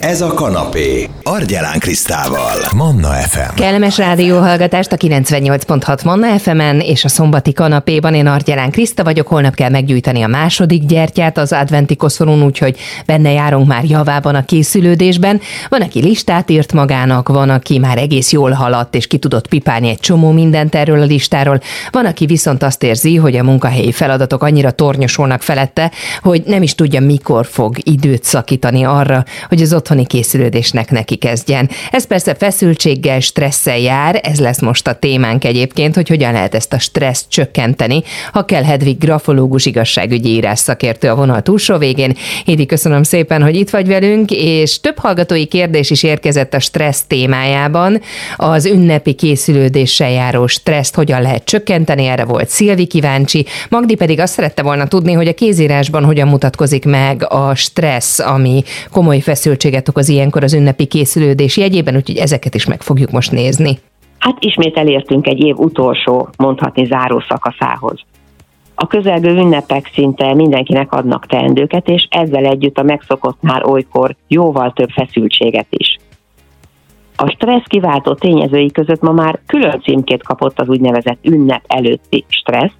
Ez a kanapé. Argyelán Krisztával. Manna FM. Kellemes rádióhallgatást a 98.6 Manna FM-en és a szombati kanapéban. Én Argyelán Kriszta vagyok, holnap kell meggyújtani a második gyertyát az adventi koszorún, úgyhogy benne járunk már javában a készülődésben. Van, aki listát írt magának, van, aki már egész jól haladt és ki tudott pipálni egy csomó mindent erről a listáról. Van, aki viszont azt érzi, hogy a munkahelyi feladatok annyira tornyosulnak felette, hogy nem is tudja, mikor fog időt szakítani arra, hogy az otthoni készülődésnek neki kezdjen. Ez persze feszültséggel, stresszel jár, ez lesz most a témánk egyébként, hogy hogyan lehet ezt a stresszt csökkenteni. Ha kell Hedvig grafológus igazságügyi írás szakértő a vonal túlsó végén. Hédi, köszönöm szépen, hogy itt vagy velünk, és több hallgatói kérdés is érkezett a stressz témájában. Az ünnepi készülődéssel járó stresszt hogyan lehet csökkenteni, erre volt Szilvi kíváncsi. Magdi pedig azt szerette volna tudni, hogy a kézírásban hogyan mutatkozik meg a stressz, ami komoly feszültséget okoz ilyenkor az ünnepi készülődés jegyében, úgyhogy ezeket is meg fogjuk most nézni. Hát ismét elértünk egy év utolsó, mondhatni záró szakaszához. A közelgő ünnepek szinte mindenkinek adnak teendőket, és ezzel együtt a megszokottnál olykor jóval több feszültséget is. A stressz kiváltó tényezői között ma már külön címkét kapott az úgynevezett ünnep előtti stressz,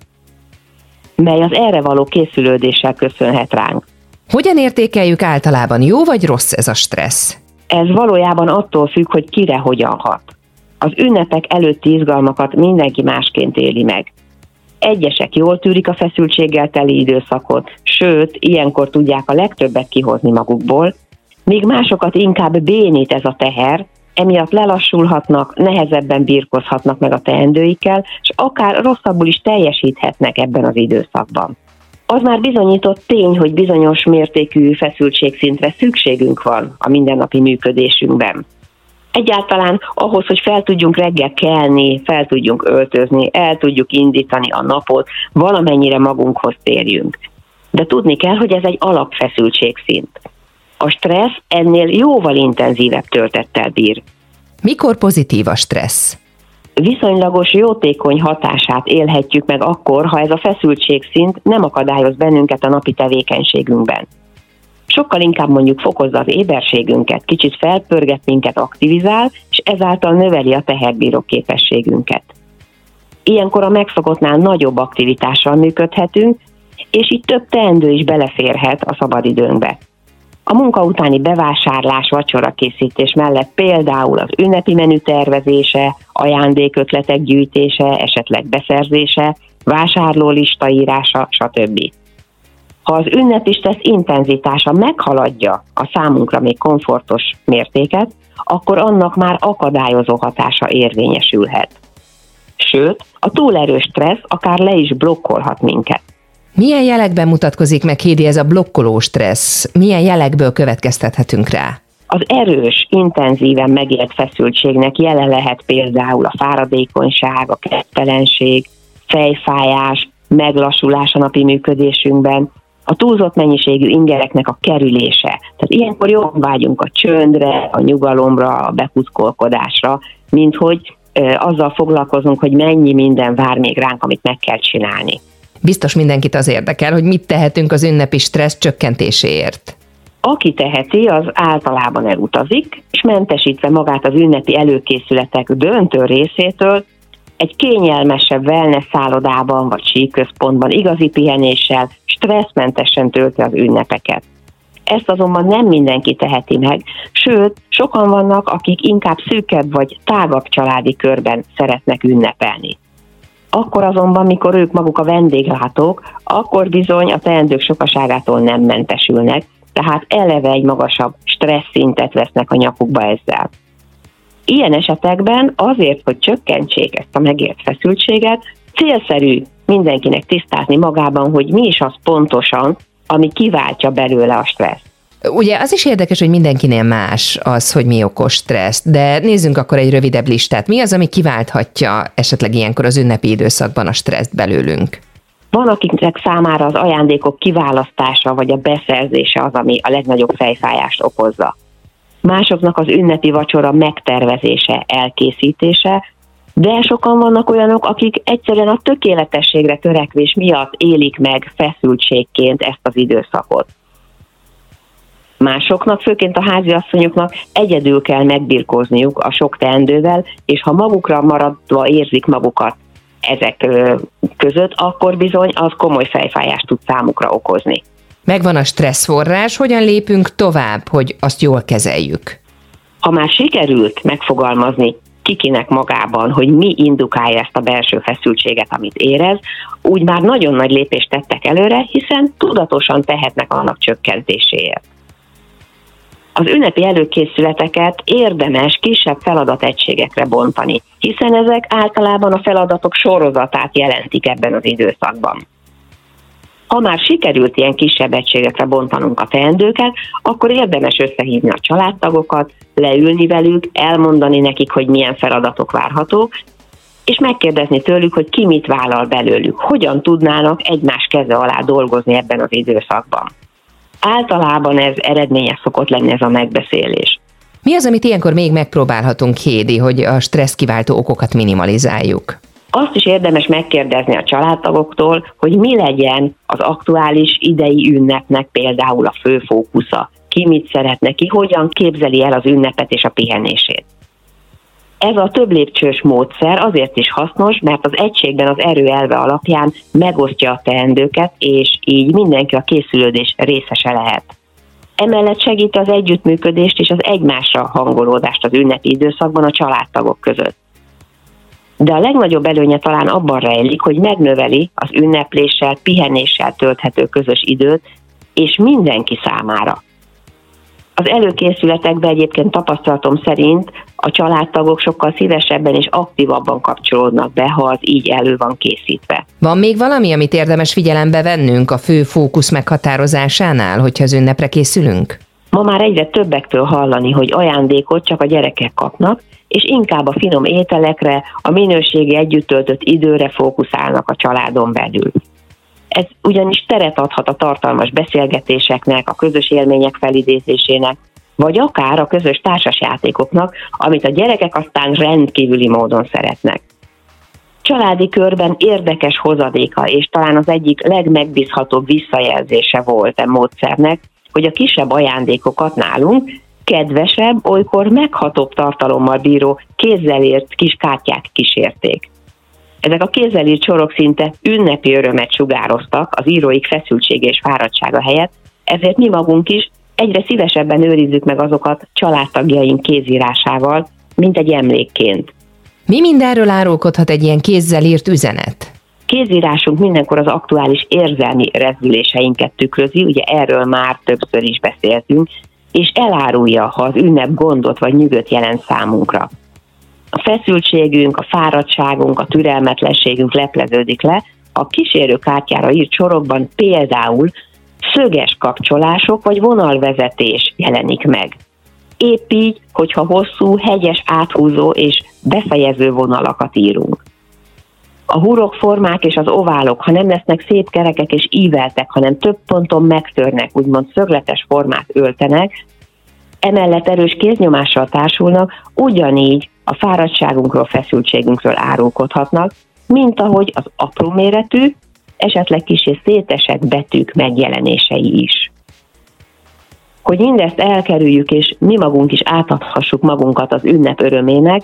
mely az erre való készülődéssel köszönhet ránk. Hogyan értékeljük általában, jó vagy rossz ez a stressz? Ez valójában attól függ, hogy kire hogyan hat. Az ünnepek előtti izgalmakat mindenki másként éli meg. Egyesek jól tűrik a feszültséggel teli időszakot, sőt, ilyenkor tudják a legtöbbet kihozni magukból, míg másokat inkább bénít ez a teher, emiatt lelassulhatnak, nehezebben birkozhatnak meg a teendőikkel, és akár rosszabbul is teljesíthetnek ebben az időszakban. Az már bizonyított tény, hogy bizonyos mértékű feszültségszintre szükségünk van a mindennapi működésünkben. Egyáltalán ahhoz, hogy fel tudjunk reggel kelni, fel tudjunk öltözni, el tudjuk indítani a napot, valamennyire magunkhoz térjünk. De tudni kell, hogy ez egy alapfeszültségszint. A stressz ennél jóval intenzívebb töltettel bír. Mikor pozitív a stressz? Viszonylagos jótékony hatását élhetjük meg akkor, ha ez a feszültségszint nem akadályoz bennünket a napi tevékenységünkben. Sokkal inkább mondjuk fokozza az éberségünket, kicsit felpörget minket, aktivizál, és ezáltal növeli a teherbíró képességünket. Ilyenkor a megszokottnál nagyobb aktivitással működhetünk, és így több teendő is beleférhet a szabadidőnkbe. A munka utáni bevásárlás, vacsora készítés mellett például az ünnepi menü tervezése, ajándékötletek gyűjtése, esetleg beszerzése, vásárlólista írása, stb. Ha az ünnepi stressz intenzitása meghaladja a számunkra még komfortos mértéket, akkor annak már akadályozó hatása érvényesülhet. Sőt, a túlerős stressz akár le is blokkolhat minket. Milyen jelekben mutatkozik meg, Hédi, ez a blokkoló stressz? Milyen jelekből következtethetünk rá? Az erős, intenzíven megélt feszültségnek jele lehet például a fáradékonyság, a kettelenség, fejfájás, meglassulás a napi működésünkben, a túlzott mennyiségű ingereknek a kerülése. Tehát ilyenkor jobban vágyunk a csöndre, a nyugalomra, a bekuszkolkodásra, mint hogy azzal foglalkozunk, hogy mennyi minden vár még ránk, amit meg kell csinálni. Biztos mindenkit az érdekel, hogy mit tehetünk az ünnepi stressz csökkentéséért. Aki teheti, az általában elutazik, és mentesítve magát az ünnepi előkészületek döntő részétől, egy kényelmesebb wellness szállodában vagy síközpontban igazi pihenéssel stresszmentesen tölti az ünnepeket. Ezt azonban nem mindenki teheti meg, sőt, sokan vannak, akik inkább szűkebb vagy tágabb családi körben szeretnek ünnepelni. Akkor azonban, mikor ők maguk a vendéglátók, akkor bizony a teendők sokaságától nem mentesülnek, tehát eleve egy magasabb stressz szintet vesznek a nyakukba ezzel. Ilyen esetekben azért, hogy csökkentsék ezt a megért feszültséget, célszerű mindenkinek tisztázni magában, hogy mi is az pontosan, ami kiváltja belőle a stressz. Ugye az is érdekes, hogy mindenkinél más az, hogy mi okos stressz, de nézzünk akkor egy rövidebb listát. Mi az, ami kiválthatja esetleg ilyenkor az ünnepi időszakban a stresszt belőlünk? Van, akiknek számára az ajándékok kiválasztása vagy a beszerzése az, ami a legnagyobb fejfájást okozza. Másoknak az ünnepi vacsora megtervezése, elkészítése, de sokan vannak olyanok, akik egyszerűen a tökéletességre törekvés miatt élik meg feszültségként ezt az időszakot. Másoknak, főként a háziasszonyoknak egyedül kell megbirkózniuk a sok teendővel, és ha magukra maradva érzik magukat ezek között, akkor bizony az komoly fejfájást tud számukra okozni. Megvan a stresszforrás, hogyan lépünk tovább, hogy azt jól kezeljük? Ha már sikerült megfogalmazni kikinek magában, hogy mi indukálja ezt a belső feszültséget, amit érez, úgy már nagyon nagy lépést tettek előre, hiszen tudatosan tehetnek annak csökkentéséért. Az ünnepi előkészületeket érdemes kisebb feladategységekre bontani, hiszen ezek általában a feladatok sorozatát jelentik ebben az időszakban. Ha már sikerült ilyen kisebb egységekre bontanunk a teendőket, akkor érdemes összehívni a családtagokat, leülni velük, elmondani nekik, hogy milyen feladatok várhatók, és megkérdezni tőlük, hogy ki mit vállal belőlük, hogyan tudnának egymás keze alá dolgozni ebben az időszakban. Általában ez eredményes szokott lenni ez a megbeszélés. Mi az, amit ilyenkor még megpróbálhatunk, Hédi, hogy a stressz kiváltó okokat minimalizáljuk? Azt is érdemes megkérdezni a családtagoktól, hogy mi legyen az aktuális idei ünnepnek például a fő fókusza. Ki mit szeretne, ki hogyan képzeli el az ünnepet és a pihenését. Ez a több lépcsős módszer azért is hasznos, mert az egységben az erő elve alapján megosztja a teendőket, és így mindenki a készülődés részese lehet. Emellett segít az együttműködést és az egymásra hangolódást az ünnepi időszakban a családtagok között de a legnagyobb előnye talán abban rejlik, hogy megnöveli az ünnepléssel, pihenéssel tölthető közös időt, és mindenki számára. Az előkészületekben egyébként tapasztalatom szerint a családtagok sokkal szívesebben és aktívabban kapcsolódnak be, ha az így elő van készítve. Van még valami, amit érdemes figyelembe vennünk a fő fókusz meghatározásánál, hogyha az ünnepre készülünk? Ma már egyre többektől hallani, hogy ajándékot csak a gyerekek kapnak, és inkább a finom ételekre, a minőségi együtt töltött időre fókuszálnak a családon belül. Ez ugyanis teret adhat a tartalmas beszélgetéseknek, a közös élmények felidézésének, vagy akár a közös társasjátékoknak, amit a gyerekek aztán rendkívüli módon szeretnek. Családi körben érdekes hozadéka, és talán az egyik legmegbízhatóbb visszajelzése volt a módszernek, hogy a kisebb ajándékokat nálunk kedvesebb, olykor meghatóbb tartalommal bíró kézzel ért kis kártyák kísérték. Ezek a kézzel írt sorok szinte ünnepi örömet sugároztak az íróik feszültsége és fáradtsága helyett, ezért mi magunk is egyre szívesebben őrizzük meg azokat családtagjaink kézírásával, mint egy emlékként. Mi mindenről árulkodhat egy ilyen kézzel írt üzenet? Kézírásunk mindenkor az aktuális érzelmi rezdüléseinket tükrözi, ugye erről már többször is beszéltünk, és elárulja, ha az ünnep gondot vagy nyugodt jelent számunkra. A feszültségünk, a fáradtságunk, a türelmetlenségünk lepleződik le, a kísérő kártyára írt sorokban például szöges kapcsolások vagy vonalvezetés jelenik meg. Épp így, hogyha hosszú, hegyes, áthúzó és befejező vonalakat írunk. A hurokformák és az oválok, ha nem lesznek szép kerekek és íveltek, hanem több ponton megtörnek, úgymond szögletes formát öltenek, emellett erős kéznyomással társulnak, ugyanígy a fáradtságunkról, feszültségünkről árulkodhatnak, mint ahogy az apró méretű, esetleg kicsi szétesett betűk megjelenései is. Hogy mindezt elkerüljük, és mi magunk is átadhassuk magunkat az ünnep örömének,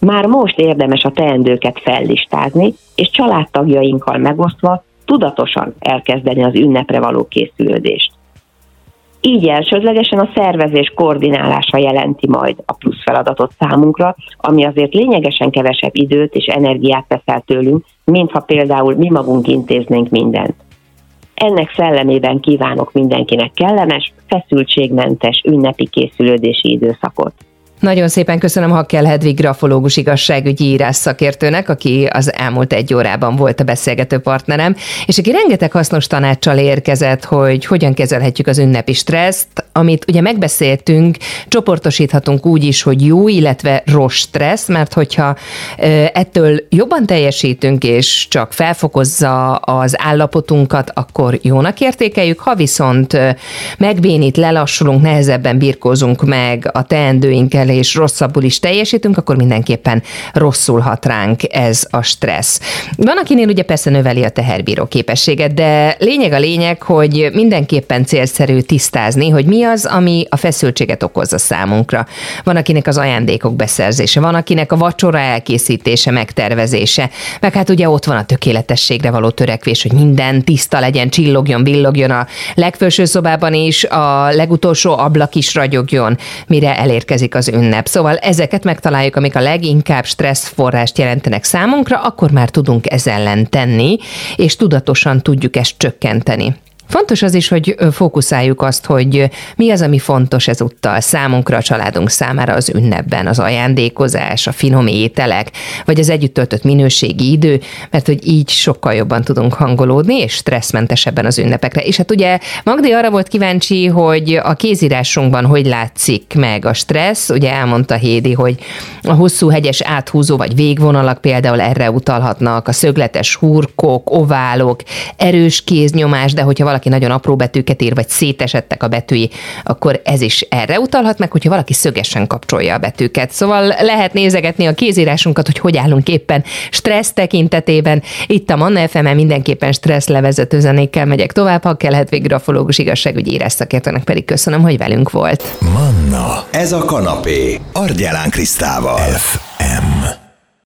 már most érdemes a teendőket fellistázni, és családtagjainkkal megosztva tudatosan elkezdeni az ünnepre való készülődést. Így elsődlegesen a szervezés koordinálása jelenti majd a plusz feladatot számunkra, ami azért lényegesen kevesebb időt és energiát vesz el tőlünk, mintha például mi magunk intéznénk mindent. Ennek szellemében kívánok mindenkinek kellemes, feszültségmentes ünnepi készülődési időszakot. Nagyon szépen köszönöm Hakkel Hedvig grafológus igazságügyi írás szakértőnek, aki az elmúlt egy órában volt a beszélgető partnerem, és aki rengeteg hasznos tanácssal érkezett, hogy hogyan kezelhetjük az ünnepi stresszt, amit ugye megbeszéltünk, csoportosíthatunk úgy is, hogy jó, illetve rossz stressz, mert hogyha ettől jobban teljesítünk, és csak felfokozza az állapotunkat, akkor jónak értékeljük, ha viszont megbénít, lelassulunk, nehezebben birkózunk meg a teendőinkkel, és rosszabbul is teljesítünk, akkor mindenképpen rosszul hat ránk ez a stressz. Van, akinél ugye persze növeli a teherbíró képességet, de lényeg a lényeg, hogy mindenképpen célszerű tisztázni, hogy mi az, ami a feszültséget okozza számunkra. Van, akinek az ajándékok beszerzése, van, akinek a vacsora elkészítése, megtervezése, meg hát ugye ott van a tökéletességre való törekvés, hogy minden tiszta legyen, csillogjon, villogjon a legfelső szobában is, a legutolsó ablak is ragyogjon, mire elérkezik az ünnep. Szóval ezeket megtaláljuk, amik a leginkább stressz forrást jelentenek számunkra, akkor már tudunk ez ellen tenni, és tudatosan tudjuk ezt csökkenteni. Fontos az is, hogy fókuszáljuk azt, hogy mi az, ami fontos ezúttal számunkra, a családunk számára az ünnepben, az ajándékozás, a finom ételek, vagy az együtt töltött minőségi idő, mert hogy így sokkal jobban tudunk hangolódni, és stresszmentesebben az ünnepekre. És hát ugye Magdi arra volt kíváncsi, hogy a kézírásunkban hogy látszik meg a stressz, ugye elmondta Hédi, hogy a hosszú hegyes áthúzó vagy végvonalak például erre utalhatnak, a szögletes hurkok, oválok, erős kéznyomás, de hogyha valaki nagyon apró betűket ír, vagy szétesettek a betűi, akkor ez is erre utalhat meg, hogyha valaki szögesen kapcsolja a betűket. Szóval lehet nézegetni a kézírásunkat, hogy hogy állunk éppen stressz tekintetében. Itt a Manna fm mindenképpen stressz levezető zenékkel megyek tovább, ha kellhet végül grafológus igazságügyi írás szakértőnek pedig köszönöm, hogy velünk volt. Manna, ez a kanapé, Argyelán Krisztával. F.